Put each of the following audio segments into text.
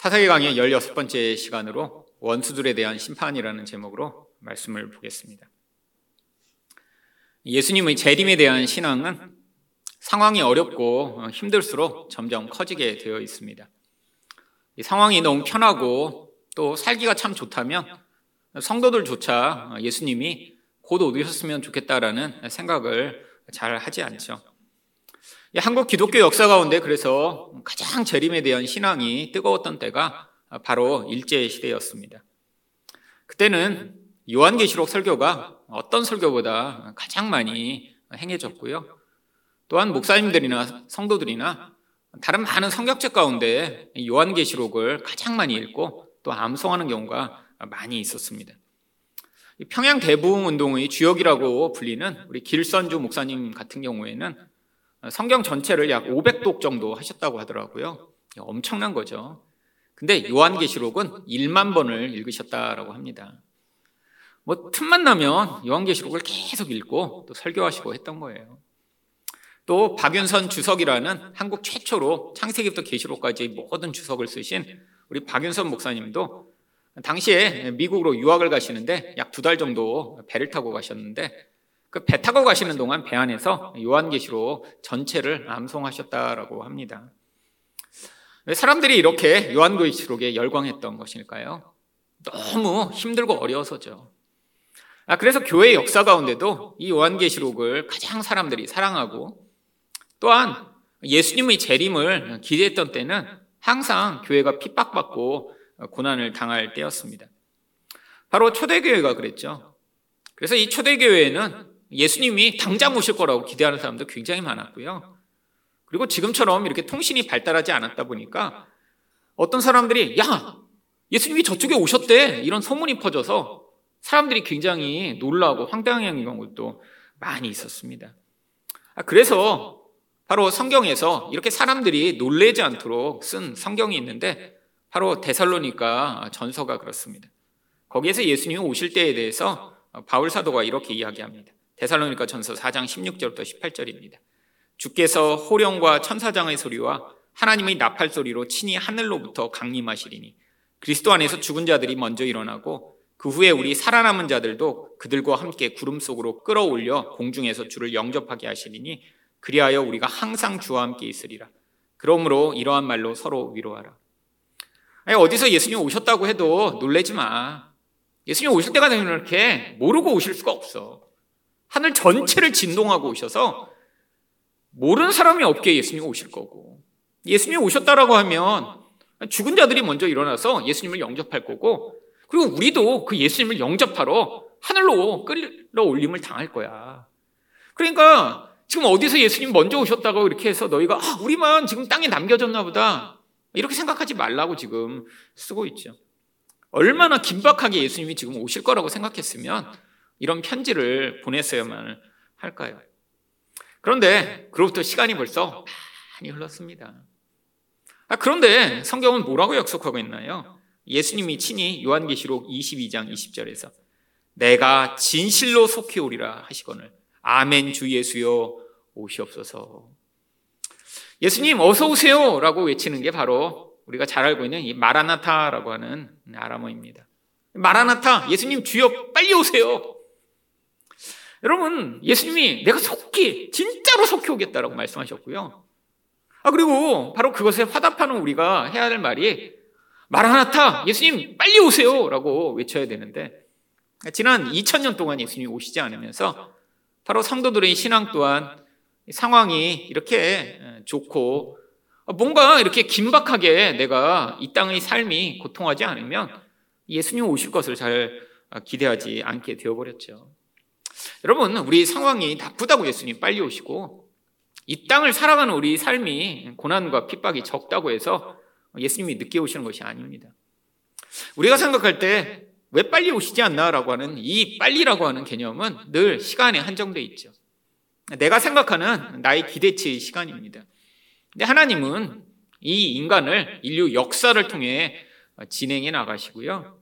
사사기 강의 16번째 시간으로 원수들에 대한 심판이라는 제목으로 말씀을 보겠습니다. 예수님의 재림에 대한 신앙은 상황이 어렵고 힘들수록 점점 커지게 되어 있습니다. 상황이 너무 편하고 또 살기가 참 좋다면 성도들조차 예수님이 곧 오셨으면 좋겠다라는 생각을 잘 하지 않죠. 한국 기독교 역사 가운데 그래서 가장 재림에 대한 신앙이 뜨거웠던 때가 바로 일제 시대였습니다. 그때는 요한계시록 설교가 어떤 설교보다 가장 많이 행해졌고요. 또한 목사님들이나 성도들이나 다른 많은 성격책 가운데 요한계시록을 가장 많이 읽고 또 암송하는 경우가 많이 있었습니다. 평양 대부흥 운동의 주역이라고 불리는 우리 길선주 목사님 같은 경우에는 성경 전체를 약 500독 정도 하셨다고 하더라고요. 엄청난 거죠. 근데 요한계시록은 1만 번을 읽으셨다라고 합니다. 뭐 틈만 나면 요한계시록을 계속 읽고 또 설교하시고 했던 거예요. 또 박윤선 주석이라는 한국 최초로 창세기부터 계시록까지 모든 주석을 쓰신 우리 박윤선 목사님도 당시에 미국으로 유학을 가시는데 약 두 달 정도 배를 타고 가셨는데 그 배 타고 가시는 동안 배 안에서 요한계시록 전체를 암송하셨다라고 합니다. 왜 사람들이 이렇게 요한계시록에 열광했던 것일까요? 너무 힘들고 어려워서죠. 아, 그래서 교회 역사 가운데도 이 요한계시록을 가장 사람들이 사랑하고 또한 예수님의 재림을 기대했던 때는 항상 교회가 핍박받고 고난을 당할 때였습니다. 바로 초대교회가 그랬죠. 그래서 이 초대교회에는 예수님이 당장 오실 거라고 기대하는 사람도 굉장히 많았고요. 그리고 지금처럼 이렇게 통신이 발달하지 않았다 보니까 어떤 사람들이 야 예수님이 저쪽에 오셨대 이런 소문이 퍼져서 사람들이 굉장히 놀라고 황당한 경우도 많이 있었습니다. 아, 그래서 바로 성경에서 이렇게 사람들이 놀래지 않도록 쓴 성경이 있는데 바로 데살로니까 전서가 그렇습니다. 거기에서 예수님이 오실 때에 대해서 바울 사도가 이렇게 이야기합니다. 데살로니까 전서 4장 16절부터 18절입니다. 주께서 호령과 천사장의 소리와 하나님의 나팔 소리로 친히 하늘로부터 강림하시리니 그리스도 안에서 죽은 자들이 먼저 일어나고 그 후에 우리 살아남은 자들도 그들과 함께 구름 속으로 끌어올려 공중에서 주를 영접하게 하시리니 그리하여 우리가 항상 주와 함께 있으리라. 그러므로 이러한 말로 서로 위로하라. 아니, 어디서 예수님 오셨다고 해도 놀래지 마. 예수님 오실 때가 되면 이렇게 모르고 오실 수가 없어. 하늘 전체를 진동하고 오셔서 모르는 사람이 없게 예수님이 오실 거고 예수님이 오셨다라고 하면 죽은 자들이 먼저 일어나서 예수님을 영접할 거고 그리고 우리도 그 예수님을 영접하러 하늘로 끌어 올림을 당할 거야. 그러니까 지금 어디서 예수님 먼저 오셨다고 이렇게 해서 너희가 아, 우리만 지금 땅에 남겨졌나 보다. 이렇게 생각하지 말라고 지금 쓰고 있죠. 얼마나 긴박하게 예수님이 지금 오실 거라고 생각했으면 이런 편지를 보냈어야만 할까요? 그런데 그로부터 시간이 벌써 많이 흘렀습니다. 아, 그런데 성경은 뭐라고 약속하고 있나요? 예수님이 친히 요한계시록 22장 20절에서 내가 진실로 속히 오리라 하시거늘 아멘 주 예수여 오시옵소서. 예수님 어서 오세요라고 외치는 게 바로 우리가 잘 알고 있는 이 마라나타라고 하는 아람어입니다. 마라나타 예수님 주여 빨리 오세요. 여러분, 예수님이 내가 속히, 진짜로 속히 오겠다라고 말씀하셨고요. 아, 그리고 바로 그것에 화답하는 우리가 해야 할 말이 마라나타, 예수님 빨리 오세요! 라고 외쳐야 되는데, 지난 2000년 동안 예수님이 오시지 않으면서 바로 성도들의 신앙 또한 상황이 이렇게 좋고 뭔가 이렇게 긴박하게 내가 이 땅의 삶이 고통하지 않으면 예수님 오실 것을 잘 기대하지 않게 되어버렸죠. 여러분, 우리 상황이 나쁘다고 예수님 빨리 오시고 이 땅을 살아가는 우리 삶이 고난과 핍박이 적다고 해서 예수님이 늦게 오시는 것이 아닙니다. 우리가 생각할 때 왜 빨리 오시지 않나라고 하는 이 빨리라고 하는 개념은 늘 시간에 한정돼 있죠. 내가 생각하는 나의 기대치의 시간입니다. 근데 하나님은 이 인간을 인류 역사를 통해 진행해 나가시고요.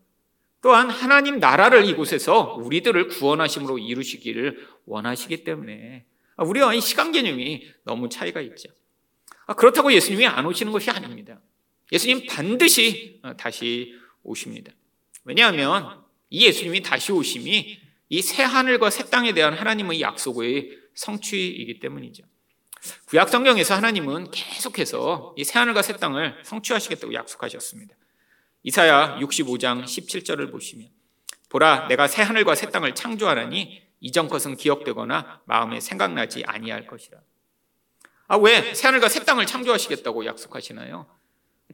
또한 하나님 나라를 이곳에서 우리들을 구원하심으로 이루시기를 원하시기 때문에 우리와 이 시간 개념이 너무 차이가 있죠. 아, 그렇다고 예수님이 안 오시는 것이 아닙니다. 예수님 반드시 다시 오십니다. 왜냐하면 이 예수님이 다시 오심이 이 새 하늘과 새 땅에 대한 하나님의 약속의 성취이기 때문이죠. 구약 성경에서 하나님은 계속해서 이 새 하늘과 새 땅을 성취하시겠다고 약속하셨습니다. 이사야 65장 17절을 보시면 보라 내가 새 하늘과 새 땅을 창조하라니 이전 것은 기억되거나 마음에 생각나지 아니할 것이라. 아, 왜 새 하늘과 새 땅을 창조하시겠다고 약속하시나요?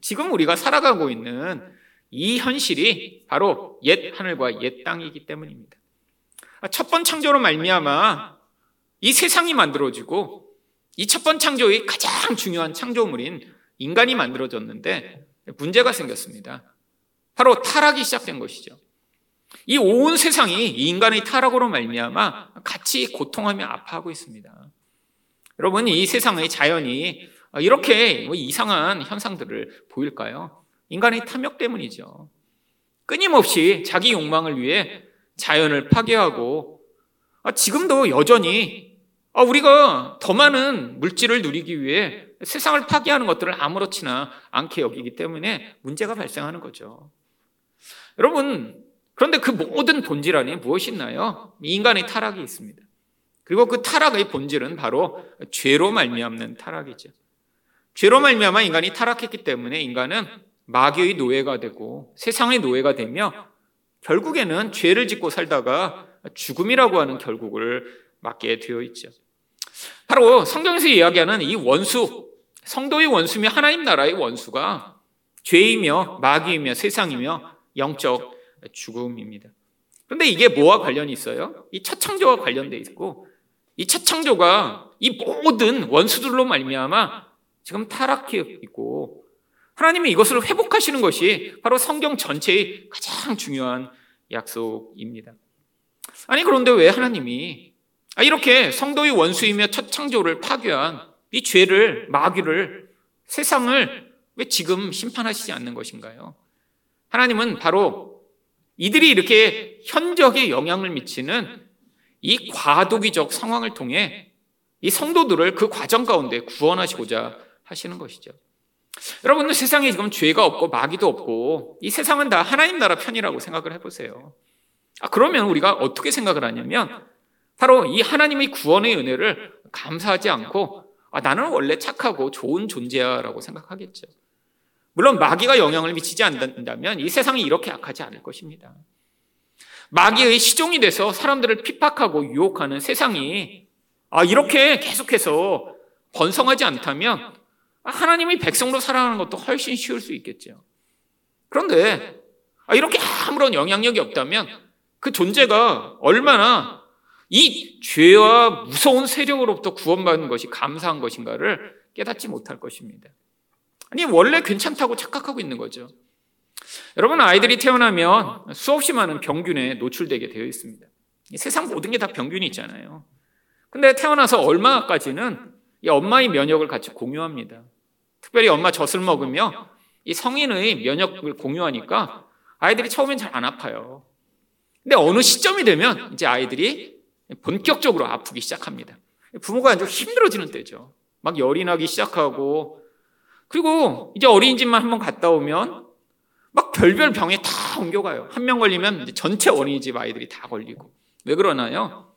지금 우리가 살아가고 있는 이 현실이 바로 옛 하늘과 옛 땅이기 때문입니다. 아, 첫번 창조로 말미암아 이 세상이 만들어지고 이 첫 번 창조의 가장 중요한 창조물인 인간이 만들어졌는데 문제가 생겼습니다. 바로 타락이 시작된 것이죠. 이 온 세상이 인간의 타락으로 말미암아 같이 고통하며 아파하고 있습니다. 여러분 이 세상의 자연이 이렇게 뭐 이상한 현상들을 보일까요? 인간의 탐욕 때문이죠. 끊임없이 자기 욕망을 위해 자연을 파괴하고 지금도 여전히 우리가 더 많은 물질을 누리기 위해 세상을 파괴하는 것들을 아무렇지나 않게 여기기 때문에 문제가 발생하는 거죠. 여러분, 그런데 그 모든 본질 안에 무엇이 있나요? 인간의 타락이 있습니다. 그리고 그 타락의 본질은 바로 죄로 말미암는 타락이죠. 죄로 말미암아 인간이 타락했기 때문에 인간은 마귀의 노예가 되고 세상의 노예가 되며 결국에는 죄를 짓고 살다가 죽음이라고 하는 결국을 맞게 되어 있죠. 바로 성경에서 이야기하는 이 원수, 성도의 원수며 하나님 나라의 원수가 죄이며 마귀이며 세상이며 영적 죽음입니다. 그런데 이게 뭐와 관련이 있어요? 이 첫 창조와 관련돼 있고 이 첫 창조가 이 모든 원수들로 말미암아 지금 타락해 있고 하나님이 이것을 회복하시는 것이 바로 성경 전체의 가장 중요한 약속입니다. 아니 그런데 왜 하나님이 이렇게 성도의 원수이며 첫 창조를 파괴한 이 죄를 마귀를 세상을 왜 지금 심판하시지 않는 것인가요? 하나님은 바로 이들이 이렇게 현적에 영향을 미치는 이 과도기적 상황을 통해 이 성도들을 그 과정 가운데 구원하시고자 하시는 것이죠. 여러분 세상에 지금 죄가 없고 마귀도 없고 이 세상은 다 하나님 나라 편이라고 생각을 해보세요. 아, 그러면 우리가 어떻게 생각을 하냐면 바로 이 하나님의 구원의 은혜를 감사하지 않고 아, 나는 원래 착하고 좋은 존재야라고 생각하겠죠. 물론 마귀가 영향을 미치지 않는다면 이 세상이 이렇게 악하지 않을 것입니다. 마귀의 시종이 돼서 사람들을 핍박하고 유혹하는 세상이 아, 이렇게 계속해서 번성하지 않다면 하나님의 백성으로 살아가는 것도 훨씬 쉬울 수 있겠죠. 그런데 아, 이렇게 아무런 영향력이 없다면 그 존재가 얼마나 이 죄와 무서운 세력으로부터 구원받는 것이 감사한 것인가를 깨닫지 못할 것입니다. 아니, 원래 괜찮다고 착각하고 있는 거죠. 여러분, 아이들이 태어나면 수없이 많은 병균에 노출되게 되어 있습니다. 세상 모든 게 다 병균이 있잖아요. 근데 태어나서 얼마까지는 이 엄마의 면역을 같이 공유합니다. 특별히 엄마 젖을 먹으며 이 성인의 면역을 공유하니까 아이들이 처음엔 잘 안 아파요. 근데 어느 시점이 되면 이제 아이들이 본격적으로 아프기 시작합니다. 부모가 아주 힘들어지는 때죠. 막 열이 나기 시작하고 그리고 이제 어린이집만 한번 갔다 오면 막 별별 병에 다 옮겨가요. 한 명 걸리면 전체 어린이집 아이들이 다 걸리고. 왜 그러나요?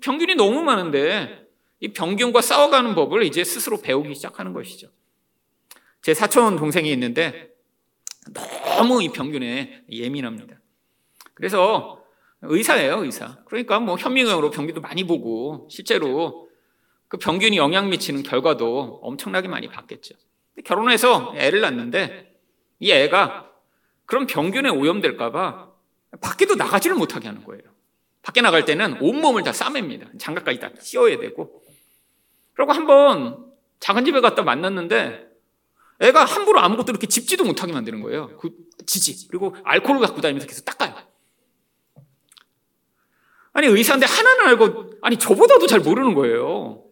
병균이 너무 많은데 이 병균과 싸워가는 법을 이제 스스로 배우기 시작하는 것이죠. 제 사촌 동생이 있는데 너무 이 병균에 예민합니다. 그래서 의사예요, 의사. 그러니까 뭐 현미경으로 병균도 많이 보고 실제로 그 병균이 영향 미치는 결과도 엄청나게 많이 봤겠죠. 결혼해서 애를 낳는데 이 애가 그런 병균에 오염될까봐 밖에도 나가지를 못하게 하는 거예요. 밖에 나갈 때는 온몸을 다 싸맵니다. 장갑까지 다 씌워야 되고. 그리고 한번 작은 집에 갔다 만났는데 애가 함부로 아무것도 이렇게 집지도 못하게 만드는 거예요. 그 지지. 그리고 알코올을 갖고 다니면서 계속 닦아요. 아니 의사인데 하나는 알고 아니 저보다도 잘 모르는 거예요.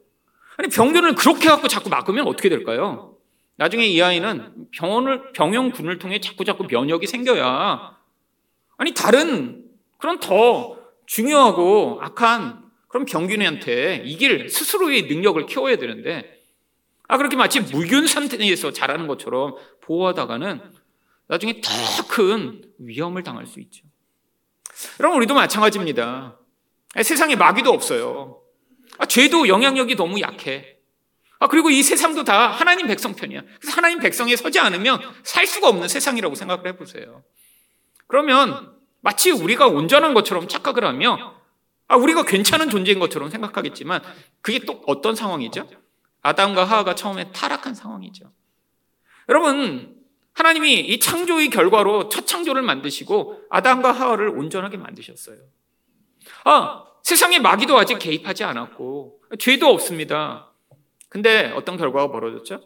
아니 병균을 그렇게 갖고 자꾸 막으면 어떻게 될까요? 나중에 이 아이는 병원을 병용군을 통해 자꾸 자꾸 면역이 생겨야 아니 다른 그런 더 중요하고 악한 그런 병균한테 이길 스스로의 능력을 키워야 되는데 아 그렇게 마치 무균 상태에서 자라는 것처럼 보호하다가는 나중에 더 큰 위험을 당할 수 있죠. 여러분 우리도 마찬가지입니다. 세상에 마귀도 없어요. 아, 죄도 영향력이 너무 약해. 아, 그리고 이 세상도 다 하나님 백성 편이야. 그래서 하나님 백성에 서지 않으면 살 수가 없는 세상이라고 생각을 해보세요. 그러면 마치 우리가 온전한 것처럼 착각을 하며 아, 우리가 괜찮은 존재인 것처럼 생각하겠지만 그게 또 어떤 상황이죠? 아담과 하하가 처음에 타락한 상황이죠. 여러분, 하나님이 이 창조의 결과로 첫 창조를 만드시고 아담과 하하를 온전하게 만드셨어요. 아, 세상에 마귀도 아직 개입하지 않았고 죄도 없습니다. 근데 어떤 결과가 벌어졌죠?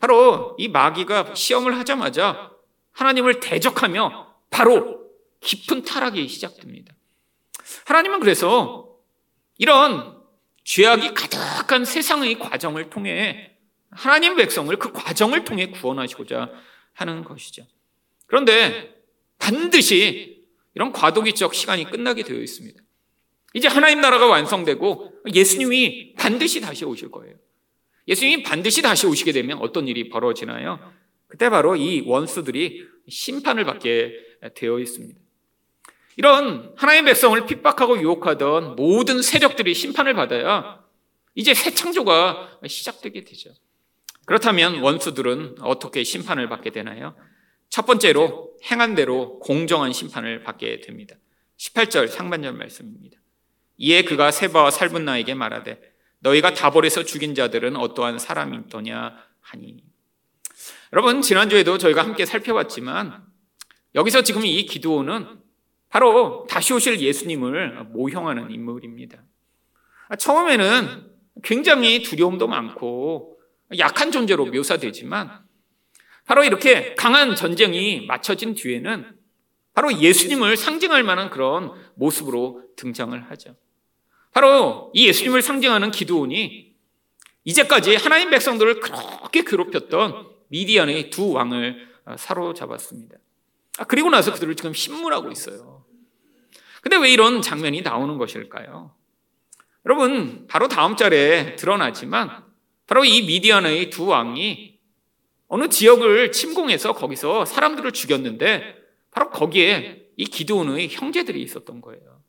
바로 이 마귀가 시험을 하자마자 하나님을 대적하며 바로 깊은 타락이 시작됩니다. 하나님은 그래서 이런 죄악이 가득한 세상의 과정을 통해 하나님 백성을 그 과정을 통해 구원하시고자 하는 것이죠. 그런데 반드시 이런 과도기적 시간이 끝나게 되어 있습니다. 이제 하나님 나라가 완성되고 예수님이 반드시 다시 오실 거예요. 예수님이 반드시 다시 오시게 되면 어떤 일이 벌어지나요? 그때 바로 이 원수들이 심판을 받게 되어 있습니다. 이런 하나님 백성을 핍박하고 유혹하던 모든 세력들이 심판을 받아야 이제 새 창조가 시작되게 되죠. 그렇다면 원수들은 어떻게 심판을 받게 되나요? 첫 번째로 행한 대로 공정한 심판을 받게 됩니다. 18절 상반절 말씀입니다. 이에 그가 세바와 살분 나에게 말하되 너희가 다볼에서 죽인 자들은 어떠한 사람이더냐 하니 여러분 지난주에도 저희가 함께 살펴봤지만 여기서 지금 이 기도는 바로 다시 오실 예수님을 모형하는 인물입니다. 처음에는 굉장히 두려움도 많고 약한 존재로 묘사되지만 바로 이렇게 강한 전쟁이 맞춰진 뒤에는 바로 예수님을 상징할 만한 그런 모습으로 등장을 하죠. 바로 이 예수님을 상징하는 기도원이 이제까지 하나님 백성들을 그렇게 괴롭혔던 미디안의 두 왕을 사로잡았습니다. 아, 그리고 나서 그들을 지금 신문하고 있어요. 근데 왜 이런 장면이 나오는 것일까요? 여러분, 바로 다음 절에 드러나지만 바로 이 미디안의 두 왕이 어느 지역을 침공해서 거기서 사람들을 죽였는데 바로 거기에 이 기드온의 형제들이 있었던 거예요.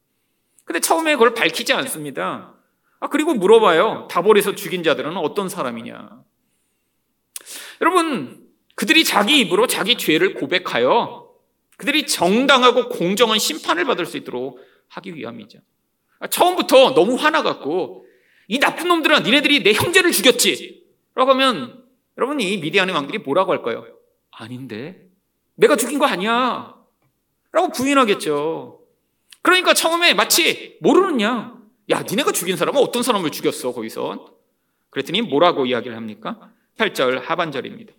근데 처음에 그걸 밝히지 않습니다. 아, 그리고 물어봐요. 다볼에서 죽인 자들은 어떤 사람이냐. 여러분, 그들이 자기 입으로 자기 죄를 고백하여 그들이 정당하고 공정한 심판을 받을 수 있도록 하기 위함이죠. 아, 처음부터 너무 화나갖고 이 나쁜 놈들아 니네들이 내 형제를 죽였지 라고 하면 여러분 이 미디안의 왕들이 뭐라고 할까요? 아닌데 내가 죽인 거 아니야 라고 부인하겠죠. 그러니까 처음에 마치 모르는 양, 야, 니네가 죽인 사람은 어떤 사람을 죽였어, 거기서? 그랬더니 뭐라고 이야기를 합니까? 8절 하반절입니다.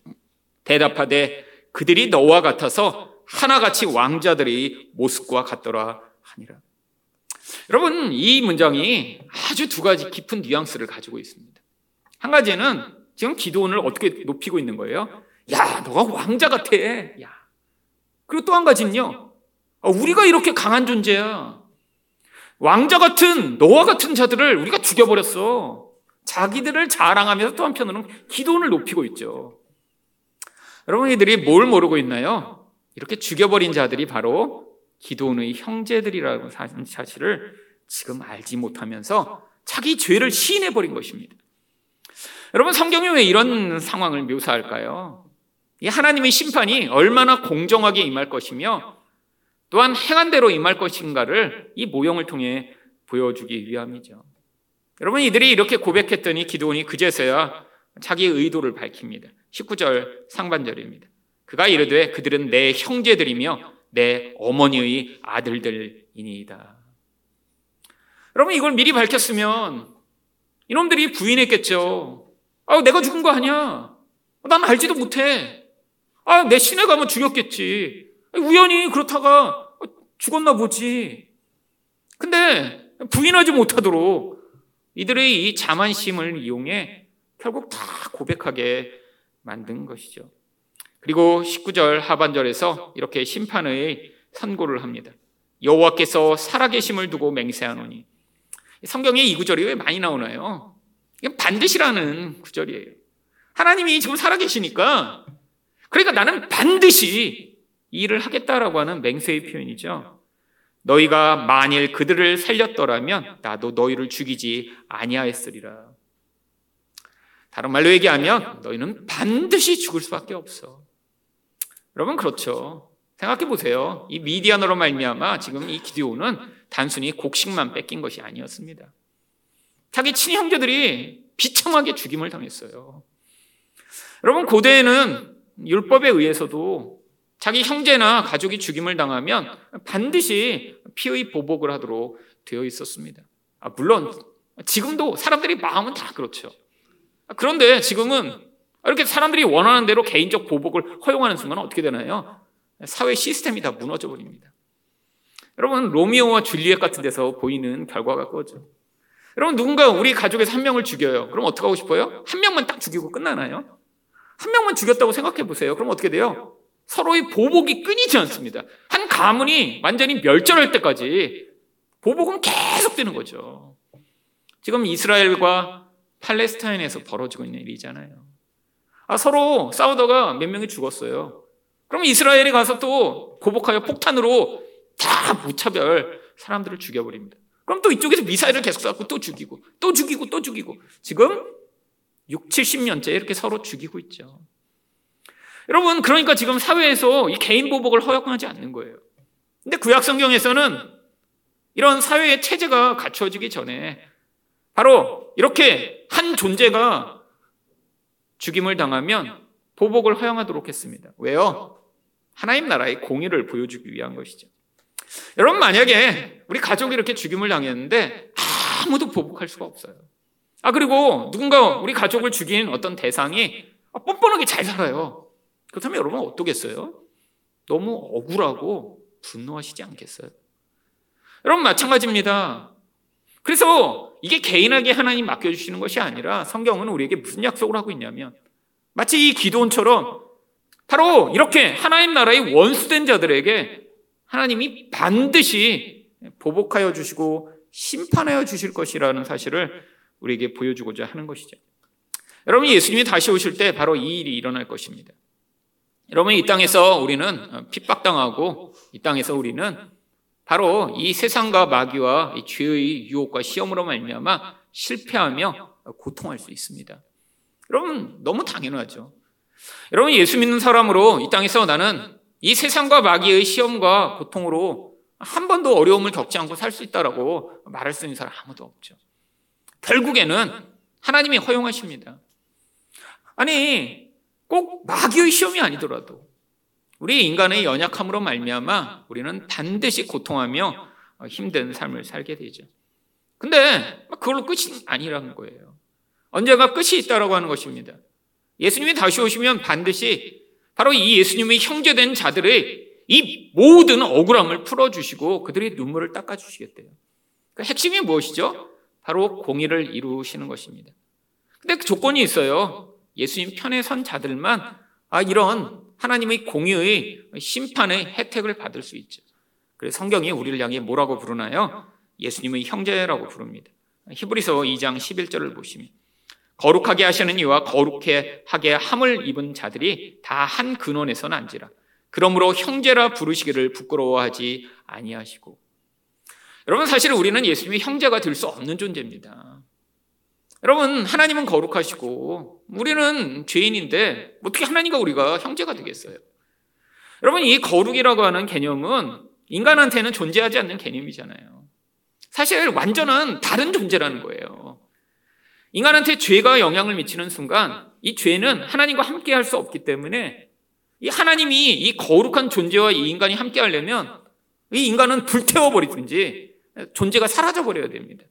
대답하되 그들이 너와 같아서 하나같이 왕자들의 모습과 같더라 하니라. 여러분, 이 문장이 아주 두 가지 깊은 뉘앙스를 가지고 있습니다. 한 가지는 지금 기도원을 어떻게 높이고 있는 거예요? 야, 너가 왕자 같아. 야. 그리고 또 한 가지는요. 어, 우리가 이렇게 강한 존재야. 왕자 같은 너와 같은 자들을 우리가 죽여버렸어. 자기들을 자랑하면서 또 한편으로는 기도원을 높이고 있죠. 여러분 이들이 뭘 모르고 있나요? 이렇게 죽여버린 자들이 바로 기도원의 형제들이라는 사실을 지금 알지 못하면서 자기 죄를 시인해버린 것입니다. 여러분 성경이 왜 이런 상황을 묘사할까요? 이 하나님의 심판이 얼마나 공정하게 임할 것이며 또한 행한 대로 임할 것인가를 이 모형을 통해 보여주기 위함이죠. 여러분 이들이 이렇게 고백했더니 기도원이 그제서야 자기의 의도를 밝힙니다. 19절 상반절입니다. 그가 이르되 그들은 내 형제들이며 내 어머니의 아들들이니이다. 여러분 이걸 미리 밝혔으면 이놈들이 부인했겠죠. 아, 내가 죽은 거 아니야. 난 알지도 못해. 아, 내 시내 가면 죽였겠지. 우연히 그렇다가 죽었나 보지. 근데 부인하지 못하도록 이들의 이 자만심을 이용해 결국 다 고백하게 만든 것이죠. 그리고 19절 하반절에서 이렇게 심판의 선고를 합니다. 여호와께서 살아계심을 두고 맹세하노니 성경에 이 구절이 왜 많이 나오나요? 이건 반드시라는 구절이에요. 하나님이 지금 살아계시니까 그러니까 나는 반드시 일을 하겠다라고 하는 맹세의 표현이죠. 너희가 만일 그들을 살렸더라면 나도 너희를 죽이지 아니하였으리라. 다른 말로 얘기하면 너희는 반드시 죽을 수밖에 없어. 여러분 그렇죠. 생각해 보세요. 이 미디안으로 말미암아 지금 이 기디오는 단순히 곡식만 뺏긴 것이 아니었습니다. 자기 친형제들이 비참하게 죽임을 당했어요. 여러분 고대에는 율법에 의해서도 자기 형제나 가족이 죽임을 당하면 반드시 피의 보복을 하도록 되어 있었습니다. 아, 물론 지금도 사람들이 마음은 다 그렇죠. 그런데 지금은 이렇게 사람들이 원하는 대로 개인적 보복을 허용하는 순간 어떻게 되나요? 사회 시스템이 다 무너져 버립니다. 여러분 로미오와 줄리엣 같은 데서 보이는 결과가 그거죠. 여러분 누군가 우리 가족에서 한 명을 죽여요. 그럼 어떻게 하고 싶어요? 한 명만 딱 죽이고 끝나나요? 한 명만 죽였다고 생각해 보세요. 그럼 어떻게 돼요? 서로의 보복이 끊이지 않습니다. 한 가문이 완전히 멸절할 때까지 보복은 계속되는 거죠. 지금 이스라엘과 팔레스타인에서 벌어지고 있는 일이잖아요. 아, 서로 싸우다가 몇 명이 죽었어요. 그럼 이스라엘이 가서 또 보복하여 폭탄으로 다 무차별 사람들을 죽여버립니다. 그럼 또 이쪽에서 미사일을 계속 쐈고 또 죽이고 또 죽이고 또 죽이고 지금 6, 70년째 이렇게 서로 죽이고 있죠. 여러분 그러니까 지금 사회에서 이 개인 보복을 허용하지 않는 거예요. 근데 구약 성경에서는 이런 사회의 체제가 갖춰지기 전에 바로 이렇게 한 존재가 죽임을 당하면 보복을 허용하도록 했습니다. 왜요? 하나님 나라의 공의를 보여주기 위한 것이죠. 여러분 만약에 우리 가족이 이렇게 죽임을 당했는데 아무도 보복할 수가 없어요. 아 그리고 누군가 우리 가족을 죽인 어떤 대상이 뻔뻔하게 잘 살아요. 그렇다면 여러분 어떠겠어요? 너무 억울하고 분노하시지 않겠어요? 여러분 마찬가지입니다. 그래서 이게 개인에게 하나님 맡겨주시는 것이 아니라 성경은 우리에게 무슨 약속을 하고 있냐면 마치 이 기도원처럼 바로 이렇게 하나님 나라의 원수된 자들에게 하나님이 반드시 보복하여 주시고 심판하여 주실 것이라는 사실을 우리에게 보여주고자 하는 것이죠. 여러분 예수님이 다시 오실 때 바로 이 일이 일어날 것입니다. 여러분 이 땅에서 우리는 핍박당하고 이 땅에서 우리는 바로 이 세상과 마귀와 이 죄의 유혹과 시험으로 말미암아 실패하며 고통할 수 있습니다. 여러분 너무 당연하죠. 여러분 예수 믿는 사람으로 이 땅에서 나는 이 세상과 마귀의 시험과 고통으로 한 번도 어려움을 겪지 않고 살 수 있다라고 말할 수 있는 사람 아무도 없죠. 결국에는 하나님이 허용하십니다. 아니 꼭 마귀의 시험이 아니더라도 우리 인간의 연약함으로 말미암아 우리는 반드시 고통하며 힘든 삶을 살게 되죠. 근데 그걸로 끝이 아니라는 거예요. 언제가 끝이 있다라고 하는 것입니다. 예수님이 다시 오시면 반드시 바로 이 예수님의 형제된 자들의 이 모든 억울함을 풀어주시고 그들의 눈물을 닦아주시겠대요. 그 핵심이 무엇이죠? 바로 공의를 이루시는 것입니다. 근데 그 조건이 있어요. 예수님 편에 선 자들만 아, 이런 하나님의 공의의 심판의 혜택을 받을 수 있죠. 그래서 성경이 우리를 향해 뭐라고 부르나요? 예수님의 형제라고 부릅니다. 히브리서 2장 11절을 보시면 거룩하게 하시는 이와 거룩해 하게 함을 입은 자들이 다 한 근원에서 난지라. 그러므로 형제라 부르시기를 부끄러워하지 아니하시고. 여러분 사실 우리는 예수님의 형제가 될 수 없는 존재입니다. 여러분 하나님은 거룩하시고 우리는 죄인인데 어떻게 하나님과 우리가 형제가 되겠어요? 여러분 이 거룩이라고 하는 개념은 인간한테는 존재하지 않는 개념이잖아요. 사실 완전한 다른 존재라는 거예요. 인간한테 죄가 영향을 미치는 순간 이 죄는 하나님과 함께 할 수 없기 때문에 이 하나님이 이 거룩한 존재와 이 인간이 함께 하려면 이 인간은 불태워 버리든지 존재가 사라져 버려야 됩니다.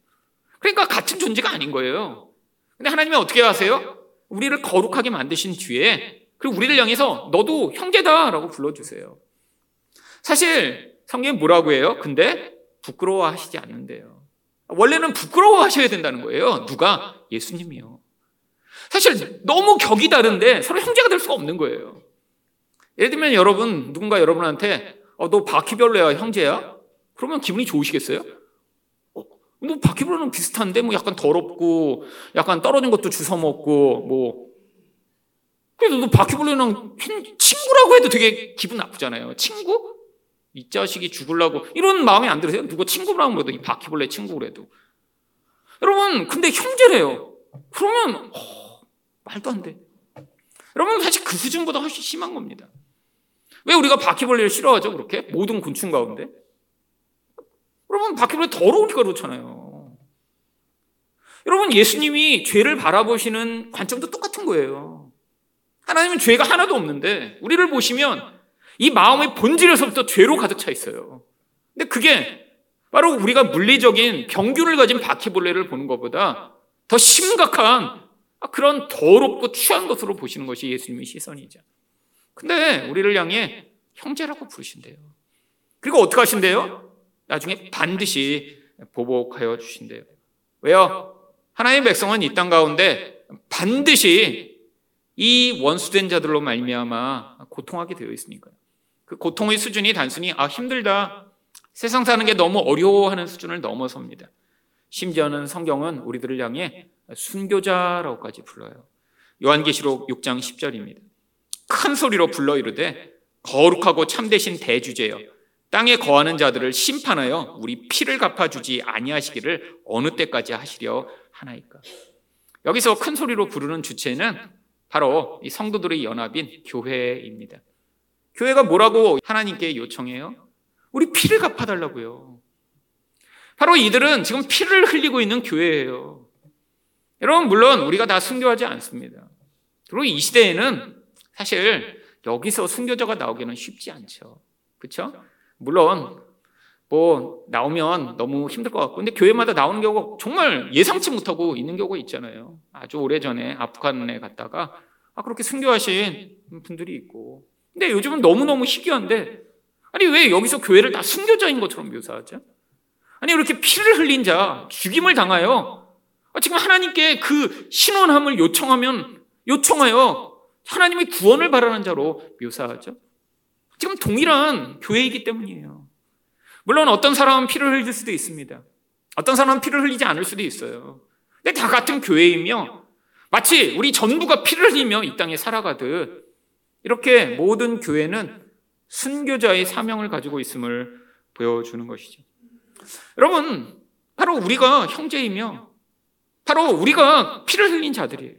그러니까 같은 존재가 아닌 거예요. 근데 하나님이 어떻게 하세요? 우리를 거룩하게 만드신 뒤에 그리고 우리를 향해서 너도 형제다라고 불러주세요. 사실 성경이 뭐라고 해요? 근데 부끄러워하시지 않는데요. 원래는 부끄러워하셔야 된다는 거예요. 누가? 예수님이요. 사실 너무 격이 다른데 서로 형제가 될 수가 없는 거예요. 예를 들면 여러분 누군가 여러분한테 어, 너 바퀴벌레야 형제야? 그러면 기분이 좋으시겠어요? 뭐 바퀴벌레는 비슷한데 뭐 약간 더럽고 약간 떨어진 것도 주워 먹고 뭐 그래서 너 바퀴벌레랑 친구라고 해도 되게 기분 나쁘잖아요. 친구? 이 자식이 죽을라고 이런 마음이 안 들으세요? 누가 친구라고 해도 이 바퀴벌레 친구래도 여러분 근데 형제래요. 그러면 어, 말도 안 돼. 여러분 사실 그 수준보다 훨씬 심한 겁니다. 왜 우리가 바퀴벌레를 싫어하죠? 그렇게 모든 곤충 가운데 여러분 바퀴벌레 더러우니까 그렇잖아요. 여러분 예수님이 죄를 바라보시는 관점도 똑같은 거예요. 하나님은 죄가 하나도 없는데 우리를 보시면 이 마음의 본질에서부터 죄로 가득 차 있어요. 근데 그게 바로 우리가 물리적인 병균을 가진 바퀴벌레를 보는 것보다 더 심각한 그런 더럽고 취한 것으로 보시는 것이 예수님의 시선이죠. 근데 우리를 향해 형제라고 부르신대요. 그리고 어떻게 하신대요? 나중에 반드시 보복하여 주신대요. 왜요? 하나님의 백성은 이 땅 가운데 반드시 이 원수된 자들로 말미암아 고통하게 되어 있으니까요. 그 고통의 수준이 단순히 아 힘들다 세상 사는 게 너무 어려워하는 수준을 넘어섭니다. 심지어는 성경은 우리들을 향해 순교자라고까지 불러요. 요한계시록 6장 10절입니다. 큰 소리로 불러 이르되 거룩하고 참되신 대주제여 땅에 거하는 자들을 심판하여 우리 피를 갚아주지 아니하시기를 어느 때까지 하시려 하나이까. 여기서 큰 소리로 부르는 주체는 바로 이 성도들의 연합인 교회입니다. 교회가 뭐라고 하나님께 요청해요? 우리 피를 갚아달라고요. 바로 이들은 지금 피를 흘리고 있는 교회예요. 여러분, 물론 우리가 다 순교하지 않습니다. 그리고 이 시대에는 사실 여기서 순교자가 나오기는 쉽지 않죠. 그렇죠? 물론 뭐 나오면 너무 힘들 것 같고 근데 교회마다 나오는 경우가 정말 예상치 못하고 있는 경우가 있잖아요. 아주 오래전에 아프간에 갔다가 아 그렇게 순교하신 분들이 있고 근데 요즘은 너무너무 희귀한데 아니 왜 여기서 교회를 다 순교자인 것처럼 묘사하죠? 아니 이렇게 피를 흘린 자 죽임을 당하여 아, 지금 하나님께 그 신원함을 요청하면 요청하여 하나님의 구원을 바라는 자로 묘사하죠. 지금 동일한 교회이기 때문이에요. 물론 어떤 사람은 피를 흘릴 수도 있습니다. 어떤 사람은 피를 흘리지 않을 수도 있어요. 근데 다 같은 교회이며 마치 우리 전부가 피를 흘리며 이 땅에 살아가듯 이렇게 모든 교회는 순교자의 사명을 가지고 있음을 보여주는 것이죠. 여러분, 바로 우리가 형제이며 바로 우리가 피를 흘린 자들이에요.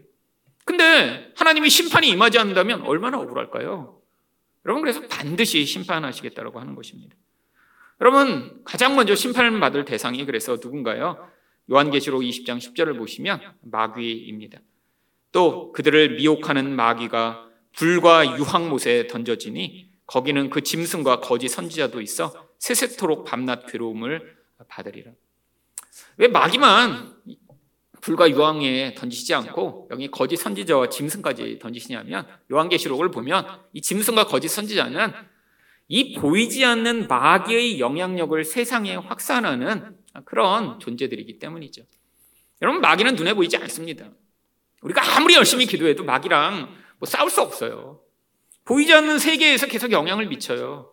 근데 하나님이 심판이 임하지 않는다면 얼마나 억울할까요? 여러분, 그래서 반드시 심판하시겠다고 하는 것입니다. 여러분, 가장 먼저 심판을 받을 대상이 그래서 누군가요? 요한계시록 20장 10절을 보시면 마귀입니다. 또 그들을 미혹하는 마귀가 불과 유황못에 던져지니 거기는 그 짐승과 거짓 선지자도 있어 세세토록 밤낮 괴로움을 받으리라. 왜 마귀만 불과 유황에 던지시지 않고 여기 거짓 선지자와 짐승까지 던지시냐면 요한계시록을 보면 이 짐승과 거짓 선지자는 이 보이지 않는 마귀의 영향력을 세상에 확산하는 그런 존재들이기 때문이죠. 여러분 마귀는 눈에 보이지 않습니다. 우리가 아무리 열심히 기도해도 마귀랑 뭐 싸울 수 없어요. 보이지 않는 세계에서 계속 영향을 미쳐요.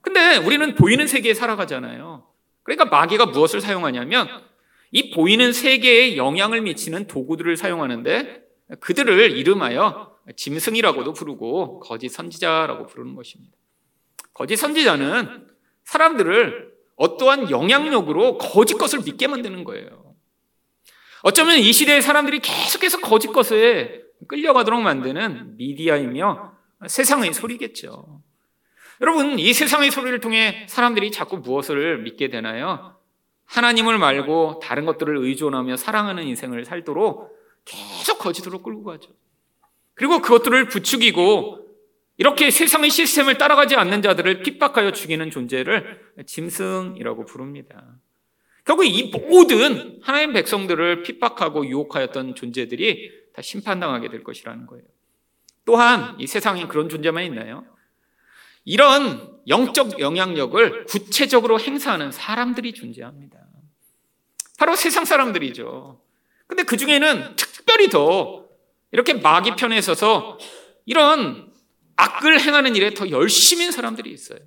근데 우리는 보이는 세계에 살아가잖아요. 그러니까 마귀가 무엇을 사용하냐면 이 보이는 세계에 영향을 미치는 도구들을 사용하는데 그들을 이름하여 짐승이라고도 부르고 거짓 선지자라고 부르는 것입니다. 거짓 선지자는 사람들을 어떠한 영향력으로 거짓 것을 믿게 만드는 거예요. 어쩌면 이 시대의 사람들이 계속해서 거짓 것에 끌려가도록 만드는 미디어이며 세상의 소리겠죠. 여러분, 이 세상의 소리를 통해 사람들이 자꾸 무엇을 믿게 되나요? 하나님을 말고 다른 것들을 의존하며 사랑하는 인생을 살도록 계속 거짓으로 끌고 가죠. 그리고 그것들을 부추기고 이렇게 세상의 시스템을 따라가지 않는 자들을 핍박하여 죽이는 존재를 짐승이라고 부릅니다. 결국 이 모든 하나님 백성들을 핍박하고 유혹하였던 존재들이 다 심판당하게 될 것이라는 거예요. 또한 이 세상에 그런 존재만 있나요? 이런 영적 영향력을 구체적으로 행사하는 사람들이 존재합니다. 바로 세상 사람들이죠. 근데 그 중에는 특별히 더 이렇게 마귀 편에 서서 이런 악을 행하는 일에 더 열심인 사람들이 있어요.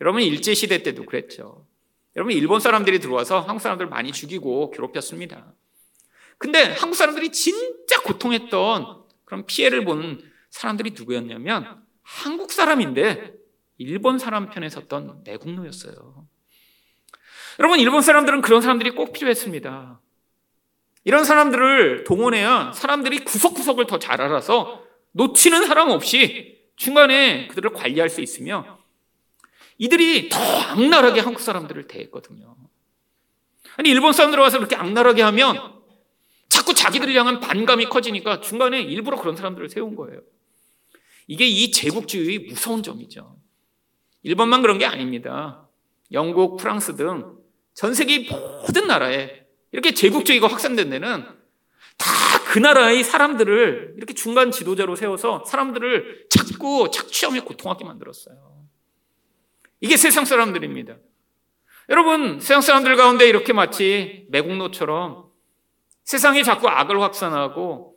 여러분 일제 시대 때도 그랬죠. 여러분 일본 사람들이 들어와서 한국 사람들 많이 죽이고 괴롭혔습니다. 근데 한국 사람들이 진짜 고통했던 그런 피해를 본 사람들이 누구였냐면 한국 사람인데 일본 사람 편에 섰던 내국노였어요. 여러분, 일본 사람들은 그런 사람들이 꼭 필요했습니다. 이런 사람들을 동원해야 사람들이 구석구석을 더 잘 알아서 놓치는 사람 없이 중간에 그들을 관리할 수 있으며 이들이 더 악랄하게 한국 사람들을 대했거든요. 아니, 일본 사람들 와서 그렇게 악랄하게 하면 자꾸 자기들을 향한 반감이 커지니까 중간에 일부러 그런 사람들을 세운 거예요. 이게 이 제국주의의 무서운 점이죠. 일본만 그런 게 아닙니다. 영국, 프랑스 등 전 세계 모든 나라에 이렇게 제국주의가 확산된 데는 다 그 나라의 사람들을 이렇게 중간 지도자로 세워서 사람들을 자꾸 착취하며 고통하게 만들었어요. 이게 세상 사람들입니다. 여러분, 세상 사람들 가운데 이렇게 마치 매국노처럼 세상이 자꾸 악을 확산하고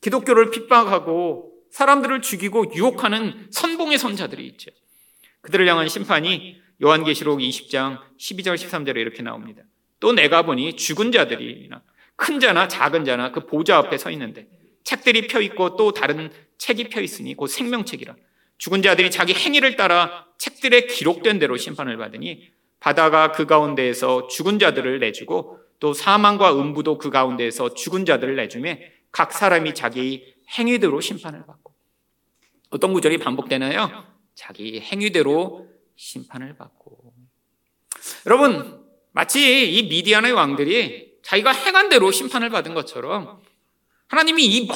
기독교를 핍박하고 사람들을 죽이고 유혹하는 선봉의 선자들이 있죠. 그들을 향한 심판이 요한계시록 20장 12절 13절에 이렇게 나옵니다. 또 내가 보니 죽은 자들이나 큰 자나 작은 자나 그 보좌 앞에 서 있는데 책들이 펴 있고 또 다른 책이 펴 있으니 곧 생명책이라 죽은 자들이 자기 행위를 따라 책들에 기록된 대로 심판을 받으니 바다가 그 가운데에서 죽은 자들을 내주고 또 사망과 음부도 그 가운데에서 죽은 자들을 내주매 각 사람이 자기 행위대로 심판을 받고 어떤 구절이 반복되나요? 자기 행위대로 심판을 받고 여러분 마치 이 미디안의 왕들이 자기가 행한 대로 심판을 받은 것처럼 하나님이 이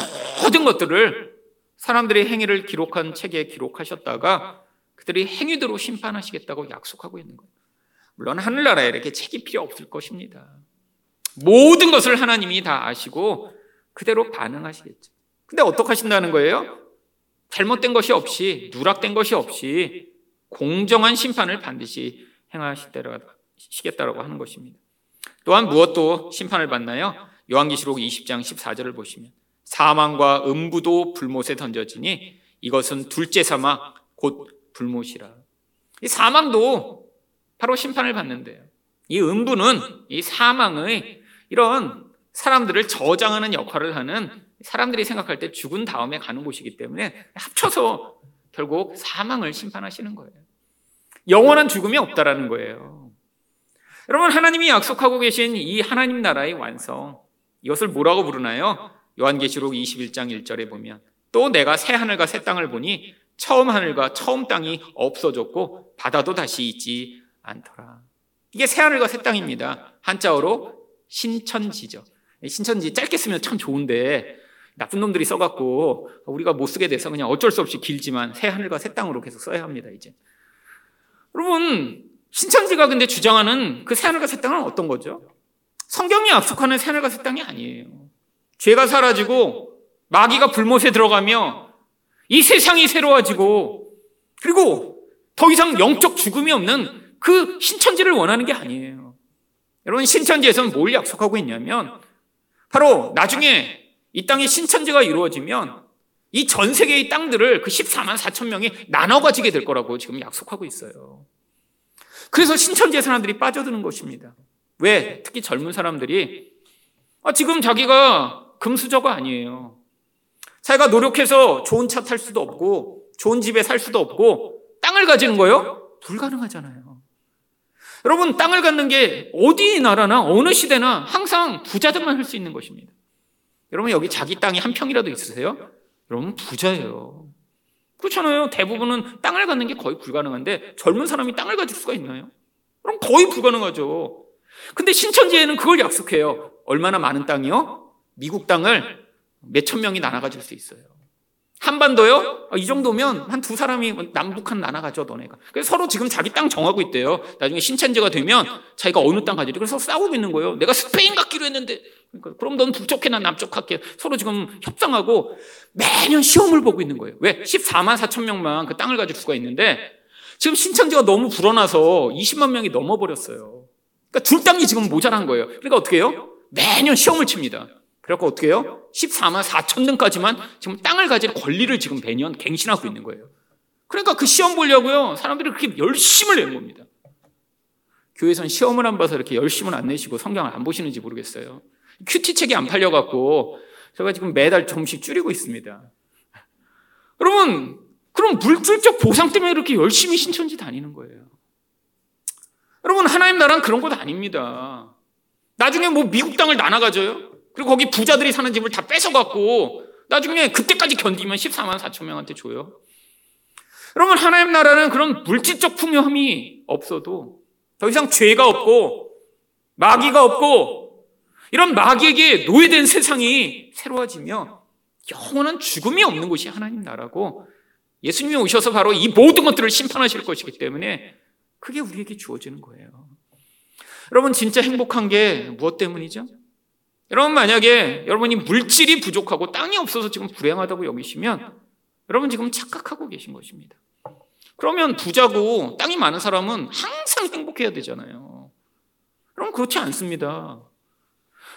모든 것들을 사람들의 행위를 기록한 책에 기록하셨다가 그들이 행위대로 심판하시겠다고 약속하고 있는 거예요. 물론 하늘나라에 이렇게 책이 필요 없을 것입니다. 모든 것을 하나님이 다 아시고 그대로 반응하시겠죠. 근데 어떻게 하신다는 거예요? 잘못된 것이 없이, 누락된 것이 없이 공정한 심판을 반드시 행하시겠다라고 하는 것입니다. 또한 무엇도 심판을 받나요? 요한계시록 20장 14절을 보시면 사망과 음부도 불못에 던져지니 이것은 둘째 사망 곧 불못이라. 이 사망도 바로 심판을 받는데요. 이 음부는 이 사망의 이런 사람들을 저장하는 역할을 하는 사람들이 생각할 때 죽은 다음에 가는 곳이기 때문에 합쳐서 결국 사망을 심판하시는 거예요. 영원한 죽음이 없다라는 거예요. 여러분 하나님이 약속하고 계신 이 하나님 나라의 완성 이것을 뭐라고 부르나요? 요한계시록 21장 1절에 보면 또 내가 새 하늘과 새 땅을 보니 처음 하늘과 처음 땅이 없어졌고 바다도 다시 있지 않더라. 이게 새 하늘과 새 땅입니다. 한자어로 신천지죠. 신천지 짧게 쓰면 참 좋은데 나쁜 놈들이 써갖고 우리가 못 쓰게 돼서 그냥 어쩔 수 없이 길지만 새 하늘과 새 땅으로 계속 써야 합니다, 이제. 여러분, 신천지가 근데 주장하는 그 새 하늘과 새 땅은 어떤 거죠? 성경이 약속하는 새 하늘과 새 땅이 아니에요. 죄가 사라지고 마귀가 불못에 들어가며 이 세상이 새로워지고 그리고 더 이상 영적 죽음이 없는 그 신천지를 원하는 게 아니에요. 여러분, 신천지에서는 뭘 약속하고 있냐면 바로 나중에 이 땅에 신천지가 이루어지면 이 전 세계의 땅들을 그 14만 4천 명이 나눠 가지게 될 거라고 지금 약속하고 있어요. 그래서 신천지의 사람들이 빠져드는 것입니다. 왜? 특히 젊은 사람들이 아, 지금 자기가 금수저가 아니에요. 자기가 노력해서 좋은 차 탈 수도 없고 좋은 집에 살 수도 없고 땅을 가지는 거요? 불가능하잖아요. 여러분 땅을 갖는 게 어디 나라나 어느 시대나 항상 부자들만 할 수 있는 것입니다. 여러분 여기 자기 땅이 한 평이라도 있으세요? 여러분 부자예요. 그렇잖아요. 대부분은 땅을 갖는 게 거의 불가능한데 젊은 사람이 땅을 가질 수가 있나요? 그럼 거의 불가능하죠. 근데 신천지에는 그걸 약속해요. 얼마나 많은 땅이요? 미국 땅을 몇천 명이 나눠 가질 수 있어요. 한반도요? 아, 이 정도면 한 두 사람이 남북한 나눠가죠, 너네가. 그래서 서로 지금 자기 땅 정하고 있대요. 나중에 신천지가 되면 자기가 어느 땅 가지리. 그래서 싸우고 있는 거예요. 내가 스페인 갖기로 했는데. 그러니까 그럼 넌 북쪽 해나 남쪽 할게. 서로 지금 협상하고 매년 시험을 보고 있는 거예요. 왜? 14만 4천 명만 그 땅을 가질 수가 있는데 지금 신천지가 너무 불어나서 20만 명이 넘어버렸어요. 그러니까 둘 땅이 지금 모자란 거예요. 그러니까 어떻게 해요? 매년 시험을 칩니다. 그래갖고 어떻게 해요? 14만 4천 등까지만 지금 땅을 가질 권리를 지금 매년 갱신하고 있는 거예요. 그러니까 그 시험 보려고요. 사람들이 그렇게 열심을 낸 겁니다. 교회에서는 시험을 안 봐서 이렇게 열심을 안 내시고 성경을 안 보시는지 모르겠어요. 큐티 책이 안 팔려갖고 제가 지금 매달 조금씩 줄이고 있습니다. 여러분, 그럼 물질적 보상 때문에 이렇게 열심히 신천지 다니는 거예요. 여러분, 하나님 나라는 그런 것 아닙니다. 나중에 뭐 미국 땅을 나눠 가져요. 그리고 거기 부자들이 사는 집을 다 뺏어갖고 나중에 그때까지 견디면 14만 4천 명한테 줘요. 여러분, 하나님 나라는 그런 물질적 풍요함이 없어도 더 이상 죄가 없고 마귀가 없고 이런 마귀에게 노예된 세상이 새로워지며 영원한 죽음이 없는 곳이 하나님 나라고 예수님이 오셔서 바로 이 모든 것들을 심판하실 것이기 때문에 그게 우리에게 주어지는 거예요. 여러분 진짜 행복한 게 무엇 때문이죠? 여러분 만약에 여러분이 물질이 부족하고 땅이 없어서 지금 불행하다고 여기시면 여러분 지금 착각하고 계신 것입니다. 그러면 부자고 땅이 많은 사람은 항상 행복해야 되잖아요. 여러분 그렇지 않습니다.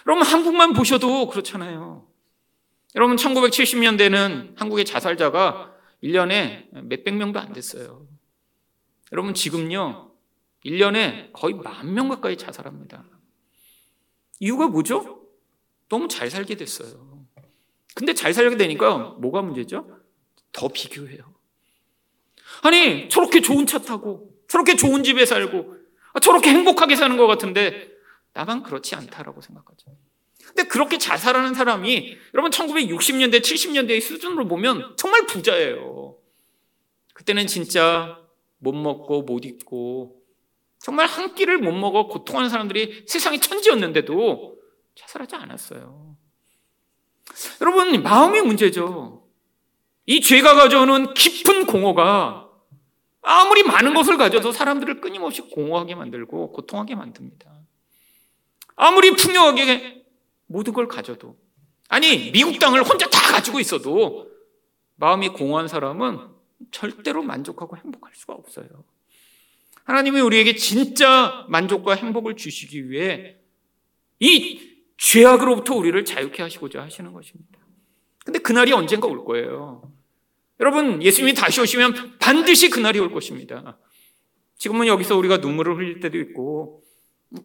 여러분 한국만 보셔도 그렇잖아요. 여러분 1970년대는 한국의 자살자가 1년에 몇백 명도 안 됐어요. 여러분 지금요. 1년에 거의 만 명 가까이 자살합니다. 이유가 뭐죠? 너무 잘 살게 됐어요. 근데 잘 살게 되니까 뭐가 문제죠? 더 비교해요. 아니, 저렇게 좋은 차 타고, 저렇게 좋은 집에 살고, 저렇게 행복하게 사는 것 같은데, 나만 그렇지 않다라고 생각하죠. 근데 그렇게 잘 살아는 사람이, 여러분 1960년대, 70년대의 수준으로 보면 정말 부자예요. 그때는 진짜 못 먹고 못 입고, 정말 한 끼를 못 먹어 고통하는 사람들이 세상에 천지였는데도 자살하지 않았어요. 여러분, 마음이 문제죠. 이 죄가 가져오는 깊은 공허가 아무리 많은 것을 가져도 사람들을 끊임없이 공허하게 만들고 고통하게 만듭니다. 아무리 풍요하게 모든 걸 가져도 아니 미국 땅을 혼자 다 가지고 있어도 마음이 공허한 사람은 절대로 만족하고 행복할 수가 없어요. 하나님이 우리에게 진짜 만족과 행복을 주시기 위해 이 죄악으로부터 우리를 자유케 하시고자 하시는 것입니다. 근데 그날이 언젠가 올 거예요. 여러분, 예수님이 다시 오시면 반드시 그날이 올 것입니다. 지금은 여기서 우리가 눈물을 흘릴 때도 있고,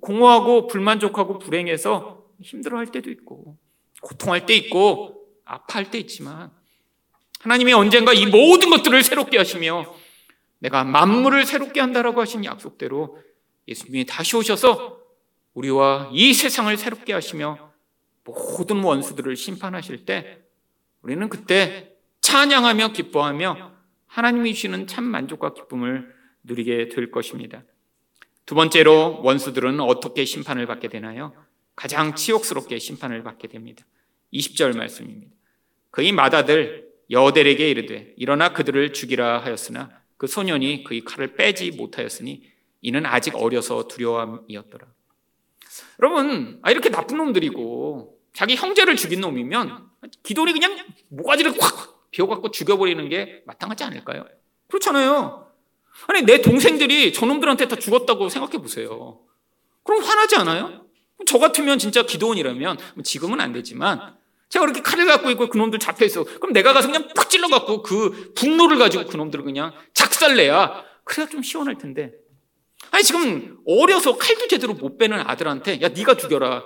공허하고 불만족하고 불행해서 힘들어 할 때도 있고, 고통할 때 있고, 아파할 때 있지만, 하나님이 언젠가 이 모든 것들을 새롭게 하시며, 내가 만물을 새롭게 한다라고 하신 약속대로 예수님이 다시 오셔서 우리와 이 세상을 새롭게 하시며 모든 원수들을 심판하실 때 우리는 그때 찬양하며 기뻐하며 하나님이 주시는 참 만족과 기쁨을 누리게 될 것입니다. 두 번째로 원수들은 어떻게 심판을 받게 되나요? 가장 치욕스럽게 심판을 받게 됩니다. 20절 말씀입니다. 그의 마다들 여델에게 이르되 일어나 그들을 죽이라 하였으나 그 소년이 그의 칼을 빼지 못하였으니 이는 아직 어려서 두려움이었더라. 여러분, 아, 이렇게 나쁜 놈들이고 자기 형제를 죽인 놈이면 기도리 그냥 모가지를 확 비워갖고 죽여버리는 게 마땅하지 않을까요? 그렇잖아요. 아니, 내 동생들이 저놈들한테 다 죽었다고 생각해 보세요. 그럼 화나지 않아요? 저 같으면 진짜 기도원이라면 뭐 지금은 안 되지만 제가 그렇게 칼을 갖고 있고 그놈들 잡혀있어. 그럼 내가 가서 그냥 푹 찔러갖고 그 분노를 가지고 그놈들을 그냥 작살내야 그래야 좀 시원할 텐데. 아니 지금 어려서 칼도 제대로 못 빼는 아들한테 야 네가 죽여라.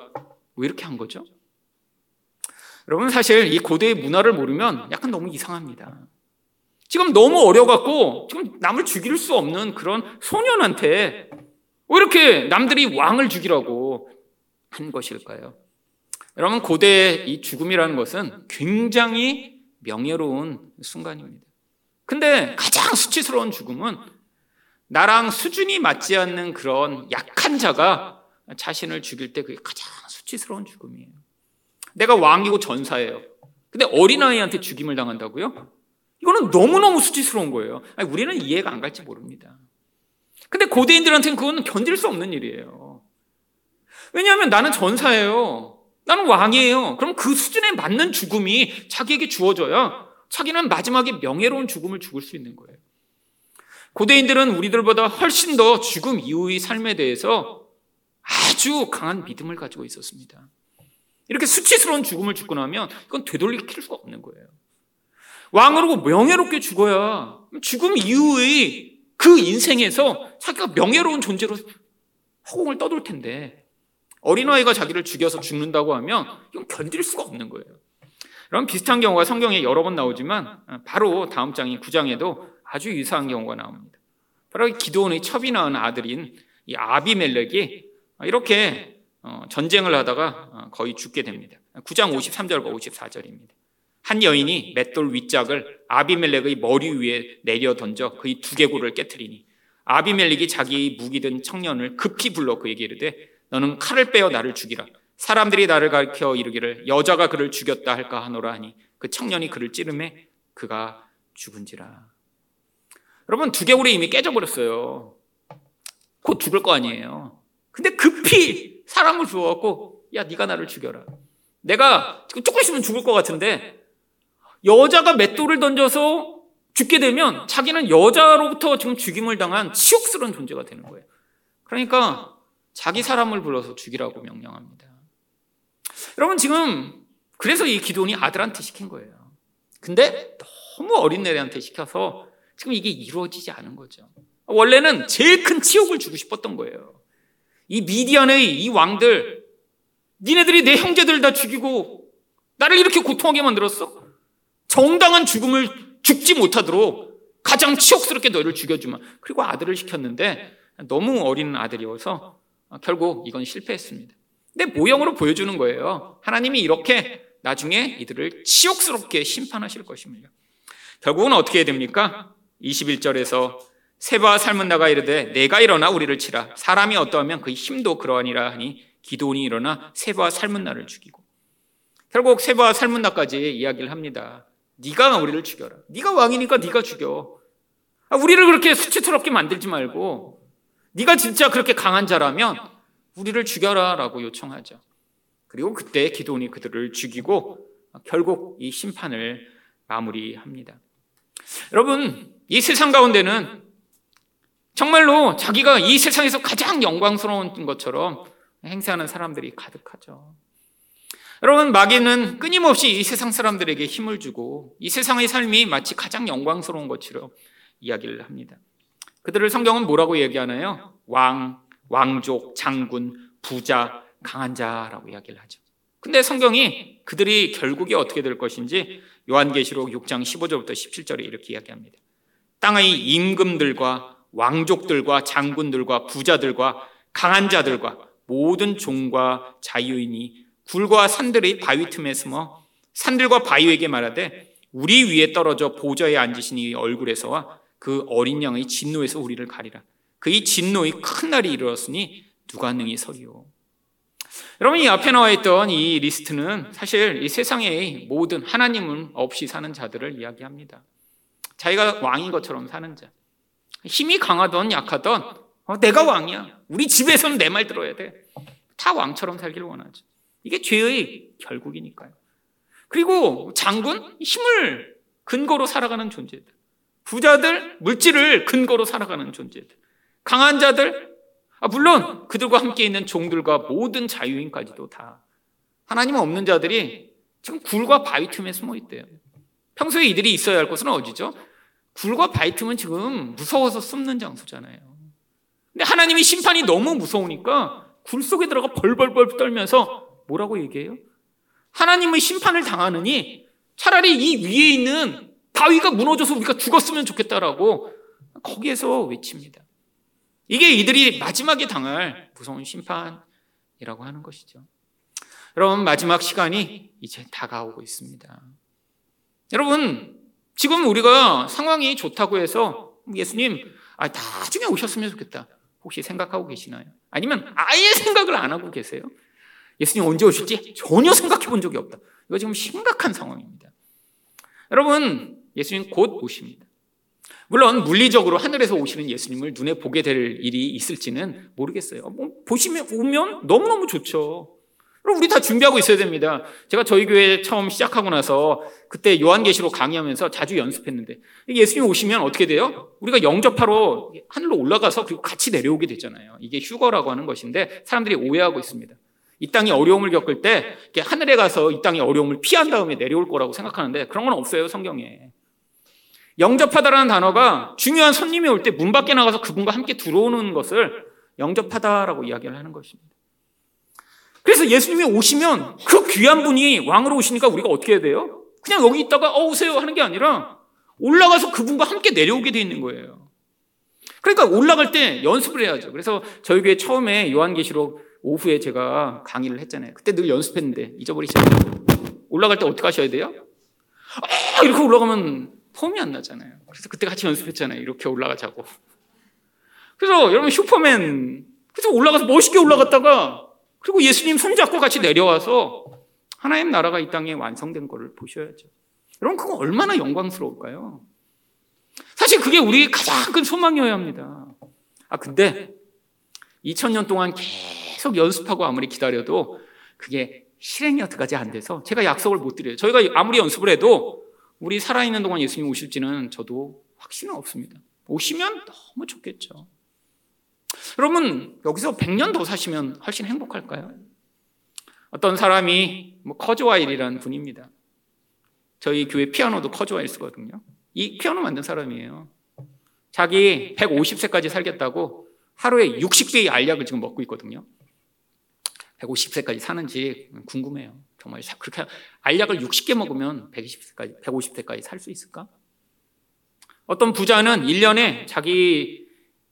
왜 이렇게 한 거죠? 여러분 사실 이 고대의 문화를 모르면 약간 너무 이상합니다. 지금 너무 어려갖고 지금 남을 죽일 수 없는 그런 소년한테 왜 이렇게 남들이 왕을 죽이라고 한 것일까요? 여러분 고대의 이 죽음이라는 것은 굉장히 명예로운 순간입니다. 근데 가장 수치스러운 죽음은 나랑 수준이 맞지 않는 그런 약한 자가 자신을 죽일 때 그게 가장 수치스러운 죽음이에요. 내가 왕이고 전사예요. 근데 어린아이한테 죽임을 당한다고요? 이거는 너무너무 수치스러운 거예요. 아니, 우리는 이해가 안 갈지 모릅니다. 근데 고대인들한테는 그거는 견딜 수 없는 일이에요. 왜냐하면 나는 전사예요. 나는 왕이에요. 그럼 그 수준에 맞는 죽음이 자기에게 주어져야 자기는 마지막에 명예로운 죽음을 죽을 수 있는 거예요. 고대인들은 우리들보다 훨씬 더 죽음 이후의 삶에 대해서 아주 강한 믿음을 가지고 있었습니다. 이렇게 수치스러운 죽음을 죽고 나면 이건 되돌리킬 수가 없는 거예요. 왕으로 명예롭게 죽어야 죽음 이후의 그 인생에서 자기가 명예로운 존재로 허공을 떠돌 텐데 어린아이가 자기를 죽여서 죽는다고 하면 이건 견딜 수가 없는 거예요. 그런 비슷한 경우가 성경에 여러 번 나오지만 바로 다음 장인 9장에도 아주 유사한 경우가 나옵니다. 바로 기도원의 첩이 낳은 아들인 이 아비멜렉이 이렇게 어, 전쟁을 하다가 어, 거의 죽게 됩니다. 9장 53절과 54절입니다. 한 여인이 맷돌 윗짝을 아비멜렉의 머리 위에 내려 던져 그의 두개골을 깨뜨리니 아비멜렉이 자기 무기 든 청년을 급히 불러 그에게 이르되 너는 칼을 빼어 나를 죽이라 사람들이 나를 가리켜 이르기를 여자가 그를 죽였다 할까 하노라 하니 그 청년이 그를 찌르매 그가 죽은지라 여러분 두개골이 이미 깨져버렸어요 곧 죽을 거 아니에요 근데 급히 사람을 주어갖고 야 네가 나를 죽여라 내가 지금 조금 있으면 죽을 것 같은데 여자가 맷돌을 던져서 죽게 되면 자기는 여자로부터 지금 죽임을 당한 치욕스러운 존재가 되는 거예요. 그러니까 자기 사람을 불러서 죽이라고 명령합니다. 여러분 지금 그래서 이 기도원이 아들한테 시킨 거예요. 근데 너무 어린 애한테 시켜서 지금 이게 이루어지지 않은 거죠. 원래는 제일 큰 치욕을 주고 싶었던 거예요. 이 미디안의 이 왕들, 니네들이 내 형제들 다 죽이고 나를 이렇게 고통하게 만들었어? 정당한 죽음을 죽지 못하도록 가장 치욕스럽게 너를 죽여주마. 그리고 아들을 시켰는데 너무 어린 아들이어서 결국 이건 실패했습니다. 근데 모형으로 보여주는 거예요. 하나님이 이렇게 나중에 이들을 치욕스럽게 심판하실 것입니다. 결국은 어떻게 됩니까? 21절에서 세바와 삶은 나가 이르되 내가 일어나 우리를 치라 사람이 어떠하면 그 힘도 그러하니라 하니 기도원이 일어나 세바와 삶은 나를 죽이고 결국 세바와 삶은 나까지 이야기를 합니다. 네가 우리를 죽여라. 네가 왕이니까 네가 죽여. 아, 우리를 그렇게 수치스럽게 만들지 말고 네가 진짜 그렇게 강한 자라면 우리를 죽여라라고 요청하죠. 그리고 그때 기도원이 그들을 죽이고 결국 이 심판을 마무리합니다. 여러분, 이 세상 가운데는 정말로 자기가 이 세상에서 가장 영광스러운 것처럼 행세하는 사람들이 가득하죠. 여러분, 마귀는 끊임없이 이 세상 사람들에게 힘을 주고 이 세상의 삶이 마치 가장 영광스러운 것처럼 이야기를 합니다. 그들을 성경은 뭐라고 얘기하나요? 왕, 왕족, 장군, 부자, 강한 자라고 이야기를 하죠. 근데 성경이 그들이 결국에 어떻게 될 것인지 요한계시록 6장 15절부터 17절에 이렇게 이야기합니다. 땅의 임금들과 왕족들과 장군들과 부자들과 강한 자들과 모든 종과 자유인이 굴과 산들의 바위 틈에 숨어 산들과 바위에게 말하되 우리 위에 떨어져 보좌에 앉으신 이 얼굴에서와 그 어린 양의 진노에서 우리를 가리라. 그의 진노의 큰 날이 이르렀으니 누가 능히 서리오. 여러분 이 앞에 나와 있던 이 리스트는 사실 이 세상의 모든 하나님은 없이 사는 자들을 이야기합니다. 자기가 왕인 것처럼 사는 자. 힘이 강하던 약하던 어, 내가 왕이야. 우리 집에서는 내 말 들어야 돼. 다 왕처럼 살기를 원하죠. 이게 죄의 결국이니까요. 그리고 장군 힘을 근거로 살아가는 존재들. 부자들 물질을 근거로 살아가는 존재들. 강한 자들 아, 물론 그들과 함께 있는 종들과 모든 자유인까지도 다 하나님 없는 자들이 지금 굴과 바위 틈에 숨어 있대요. 평소에 이들이 있어야 할 곳은 어디죠? 굴과 바위 틈은 지금 무서워서 숨는 장소잖아요. 근데 하나님이 심판이 너무 무서우니까 굴 속에 들어가 벌벌벌 떨면서 뭐라고 얘기해요? 하나님의 심판을 당하느니 차라리 이 위에 있는 바위가 무너져서 우리가 죽었으면 좋겠다라고 거기에서 외칩니다. 이게 이들이 마지막에 당할 무서운 심판이라고 하는 것이죠. 여러분, 마지막 시간이 이제 다가오고 있습니다. 여러분, 지금 우리가 상황이 좋다고 해서 예수님, 아, 나중에 오셨으면 좋겠다. 혹시 생각하고 계시나요? 아니면 아예 생각을 안 하고 계세요? 예수님 언제 오실지 전혀 생각해 본 적이 없다. 이거 지금 심각한 상황입니다. 여러분, 예수님 곧 오십니다. 물론 물리적으로 하늘에서 오시는 예수님을 눈에 보게 될 일이 있을지는 모르겠어요. 뭐 보시면 오면 너무너무 좋죠. 그럼 우리 다 준비하고 있어야 됩니다. 제가 저희 교회 처음 시작하고 나서 그때 요한계시로 강의하면서 자주 연습했는데 예수님 오시면 어떻게 돼요? 우리가 영접하러 하늘로 올라가서 그리고 같이 내려오게 되잖아요. 이게 휴거라고 하는 것인데 사람들이 오해하고 있습니다. 이 땅이 어려움을 겪을 때 하늘에 가서 이 땅의 어려움을 피한 다음에 내려올 거라고 생각하는데 그런 건 없어요, 성경에. 영접하다라는 단어가 중요한 손님이 올 때 문 밖에 나가서 그분과 함께 들어오는 것을 영접하다라고 이야기를 하는 것입니다. 그래서 예수님이 오시면 그 귀한 분이 왕으로 오시니까 우리가 어떻게 해야 돼요? 그냥 여기 있다가 어 오세요 하는 게 아니라 올라가서 그분과 함께 내려오게 돼 있는 거예요. 그러니까 올라갈 때 연습을 해야죠. 그래서 저희 교회 처음에 요한계시록 오후에 제가 강의를 했잖아요. 그때 늘 연습했는데 잊어버리셨나요? 올라갈 때 어떻게 하셔야 돼요? 아, 이렇게 올라가면 폼이 안 나잖아요. 그래서 그때 같이 연습했잖아요. 이렇게 올라가자고. 그래서 여러분 슈퍼맨 그래서 올라가서 멋있게 올라갔다가 그리고 예수님 손잡고 같이 내려와서 하나님 나라가 이 땅에 완성된 것을 보셔야죠. 여러분 그거 얼마나 영광스러울까요? 사실 그게 우리 가장 큰 소망이어야 합니다. 아 근데 2000년 동안 계속 연습하고 아무리 기다려도 그게 실행이 어떡하지 안 돼서 제가 약속을 못 드려요. 저희가 아무리 연습을 해도 우리 살아있는 동안 예수님 오실지는 저도 확신은 없습니다. 오시면 너무 좋겠죠. 여러분, 여기서 100년 더 사시면 훨씬 행복할까요? 어떤 사람이 뭐 커즈와일이라는 분입니다. 저희 교회 피아노도 커즈와일스거든요. 이 피아노 만든 사람이에요. 자기 150세까지 살겠다고 하루에 60개의 알약을 지금 먹고 있거든요. 150세까지 사는지 궁금해요. 정말 그렇게 알약을 60개 먹으면 120세까지, 150세까지 살 수 있을까? 어떤 부자는 1년에 자기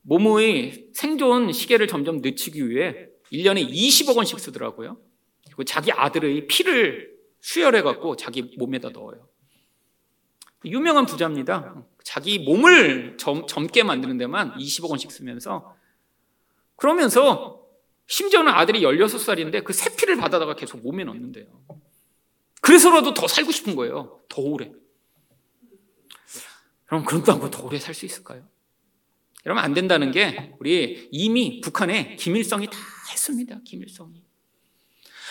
몸의 생존 시계를 점점 늦추기 위해 1년에 20억 원씩 쓰더라고요. 그리고 자기 아들의 피를 수혈해 갖고 자기 몸에다 넣어요. 유명한 부자입니다. 자기 몸을 젊, 젊게 만드는 데만 20억 원씩 쓰면서 그러면서 심지어는 아들이 16살인데 그 세피를 받아다가 계속 몸에 넣는데요. 그래서라도 더 살고 싶은 거예요. 더 오래. 그럼 그런도 않고 더 오래 살 수 있을까요? 여러분 안 된다는 게 우리 이미 북한에 김일성이 다 했습니다. 김일성이.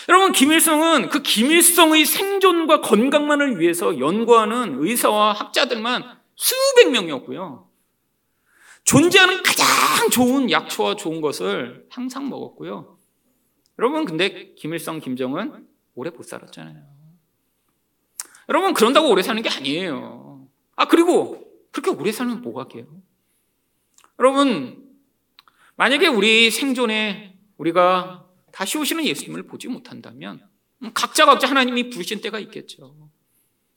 여러분 김일성은 그 김일성의 생존과 건강만을 위해서 연구하는 의사와 학자들만 수백 명이었고요. 존재하는 가장 좋은 약초와 좋은 것을 항상 먹었고요. 여러분 근데 김일성, 김정은 오래 못 살았잖아요. 여러분 그런다고 오래 사는 게 아니에요. 아 그리고 그렇게 오래 살면 뭐하게요? 여러분 만약에 우리 생존에 우리가 다시 오시는 예수님을 보지 못한다면 각자 각자 하나님이 부르신 때가 있겠죠.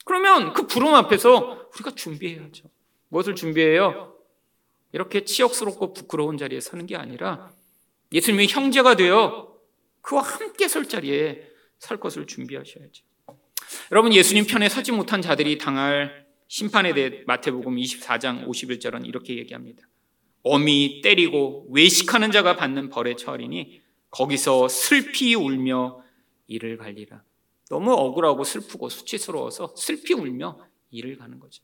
그러면 그 부름 앞에서 우리가 준비해야죠. 무엇을 준비해요? 이렇게 치욕스럽고 부끄러운 자리에 서는 게 아니라 예수님의 형제가 되어 그와 함께 설 자리에 설 것을 준비하셔야죠. 여러분 예수님 편에 서지 못한 자들이 당할 심판에 대해 마태복음 24장 51절은 이렇게 얘기합니다. 어미 때리고 외식하는 자가 받는 벌에 처하리니 거기서 슬피 울며 이를 갈리라. 너무 억울하고 슬프고 수치스러워서 슬피 울며 이를 가는 거죠.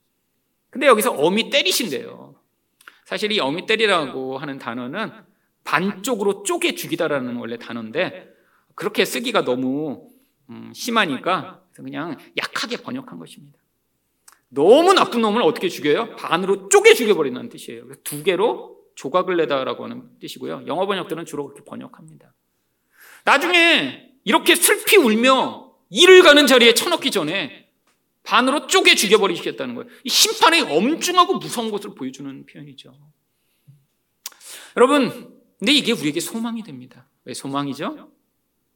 근데 여기서 어미 때리신대요. 사실 이 어미 때리라고 하는 단어는 반쪽으로 쪼개 죽이다라는 원래 단어인데 그렇게 쓰기가 너무 음, 심하니까 그냥 약하게 번역한 것입니다. 너무 나쁜 놈을 어떻게 죽여요? 반으로 쪼개 죽여버린다는 뜻이에요. 두 개로 조각을 내다라고 하는 뜻이고요. 영어 번역들은 주로 그렇게 번역합니다. 나중에 이렇게 슬피 울며 일을 가는 자리에 쳐넣기 전에 반으로 쪼개 죽여버리시겠다는 거예요. 이 심판의 엄중하고 무서운 것을 보여주는 표현이죠. 여러분, 근데 이게 우리에게 소망이 됩니다. 왜 소망이죠?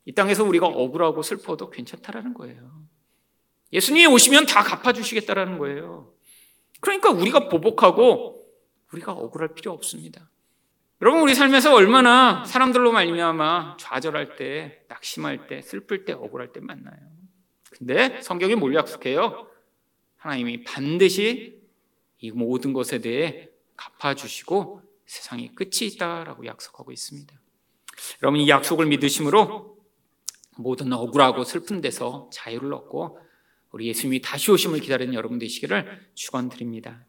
이 땅에서 우리가 억울하고 슬퍼도 괜찮다라는 거예요. 예수님이 오시면 다 갚아주시겠다라는 거예요. 그러니까 우리가 보복하고 우리가 억울할 필요 없습니다. 여러분 우리 삶에서 얼마나 사람들로 말미암아 좌절할 때, 낙심할 때, 슬플 때, 억울할 때 만나요. 근데 성경이 뭘 약속해요? 하나님이 반드시 이 모든 것에 대해 갚아주시고 세상이 끝이 있다라고 약속하고 있습니다. 여러분 이 약속을 믿으심으로 모든 억울하고 슬픈 데서 자유를 얻고 우리 예수님이 다시 오심을 기다리는 여러분 되시기를 축원드립니다.